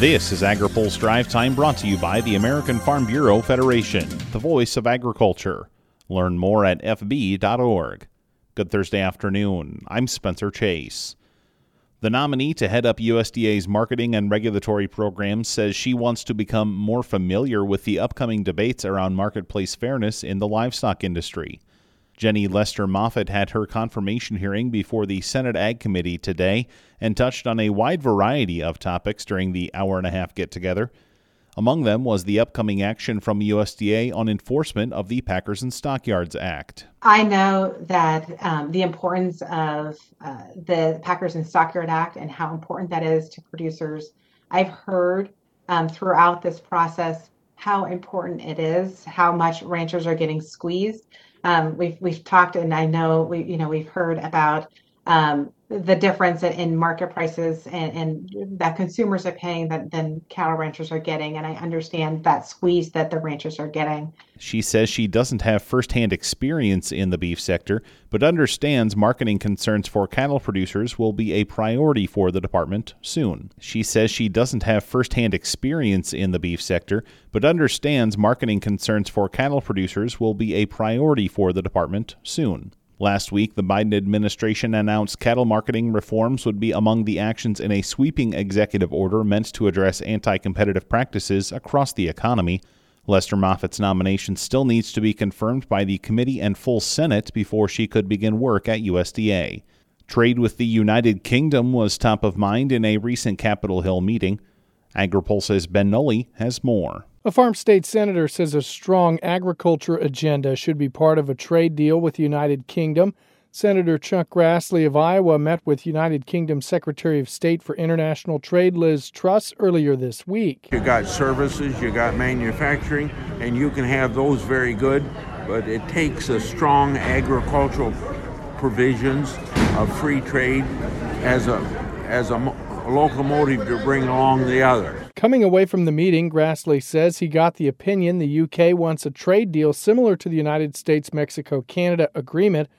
This is AgriPulse Drive Time brought to you by the American Farm Bureau Federation, the voice of agriculture. Learn more at fb.org. Good Thursday afternoon. I'm Spencer Chase. The nominee to head up USDA's marketing and regulatory programs says she wants to become more familiar with the upcoming debates around marketplace fairness in the livestock industry. Jenny Lester Moffitt had her confirmation hearing before the Senate Ag Committee today and touched on a wide variety of topics during the hour and a half get together. Among them was the upcoming action from USDA on enforcement of the Packers and Stockyards Act. I know that um, the importance of uh, the Packers and Stockyard Act and how important that is to producers. I've heard um, throughout this process how important it is, how much ranchers are getting squeezed. Um, we've we've talked, and I know we you know we've heard about um, the difference in market prices and, and, that consumers are paying that then cattle ranchers are getting. And I understand that squeeze that the ranchers are getting. She says she doesn't have firsthand experience in the beef sector, but understands marketing concerns for cattle producers will be a priority for the department soon. She says she doesn't have firsthand experience in the beef sector, but understands marketing concerns for cattle producers will be a priority for the department soon. Last week, the Biden administration announced cattle marketing reforms would be among the actions in a sweeping executive order meant to address anti competitive practices across the economy. Lester Moffitt's nomination still needs to be confirmed by the committee and full Senate before she could begin work at USDA. Trade with the United Kingdom was top of mind in a recent Capitol Hill meeting. AgriPulse's Ben Nuelle has more. A farm state senator says a strong agriculture agenda should be part of a trade deal with the United Kingdom. Senator Chuck Grassley of Iowa met with United Kingdom Secretary of State for International Trade Liz Truss earlier this week. You got services, you got manufacturing, and you can have those very good, but it takes a strong agricultural provisions of free trade as a as a locomotive to bring along the other. Coming away from the meeting, Grassley says he got the opinion the UK wants a trade deal similar to the United States Mexico Canada agreement.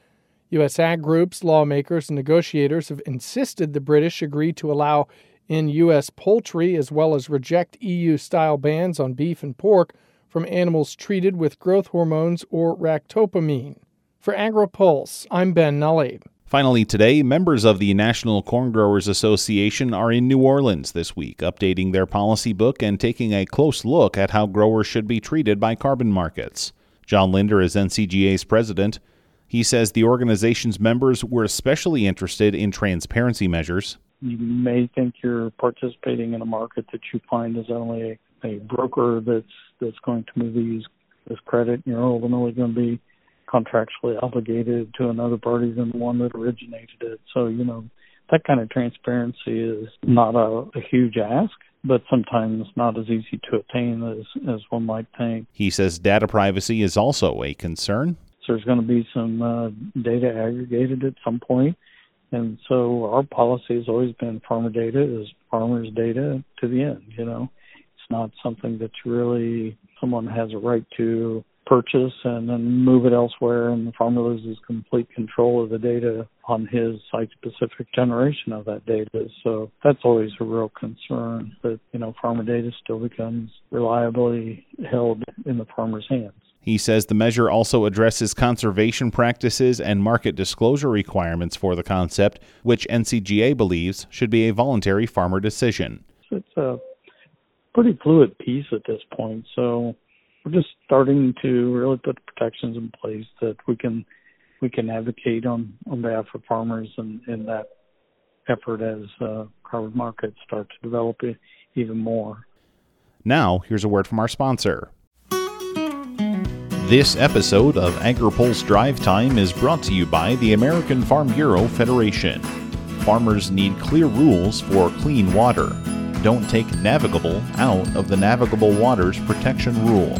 U.S. ag groups, lawmakers, and negotiators have insisted the British agree to allow in U.S. poultry as well as reject EU style bans on beef and pork from animals treated with growth hormones or ractopamine. For AgriPulse, I'm Ben Nuelle. Finally, today, members of the National Corn Growers Association are in New Orleans this week, updating their policy book and taking a close look at how growers should be treated by carbon markets. John Linder is NCGA's president. He says the organization's members were especially interested in transparency measures. You may think you're participating in a market that you find is only a, broker that's that's going to move these this credit. And you're ultimately going to be contractually obligated to another party than the one that originated it. So, you know, that kind of transparency is not a, a huge ask, but sometimes not as easy to attain as, as one might think. He says data privacy is also a concern. So there's going to be some uh, data aggregated at some point. And so our policy has always been farmer data is farmers' data to the end, you know. It's not something that's really someone has a right to purchase and then move it elsewhere and the farmer loses complete control of the data on his site specific generation of that data. So that's always a real concern that, you know, farmer data still becomes reliably held in the farmer's hands. He says the measure also addresses conservation practices and market disclosure requirements for the concept, which NCGA believes should be a voluntary farmer decision. It's a pretty fluid piece at this point. So we're just starting to really put protections in place that we can we can advocate on on behalf of farmers and in that effort as uh, carbon markets start to develop even more. Now, here's a word from our sponsor. This episode of AgriPulse Drive Time is brought to you by the American Farm Bureau Federation. Farmers need clear rules for clean water. Don't take navigable out of the Navigable Waters Protection Rule.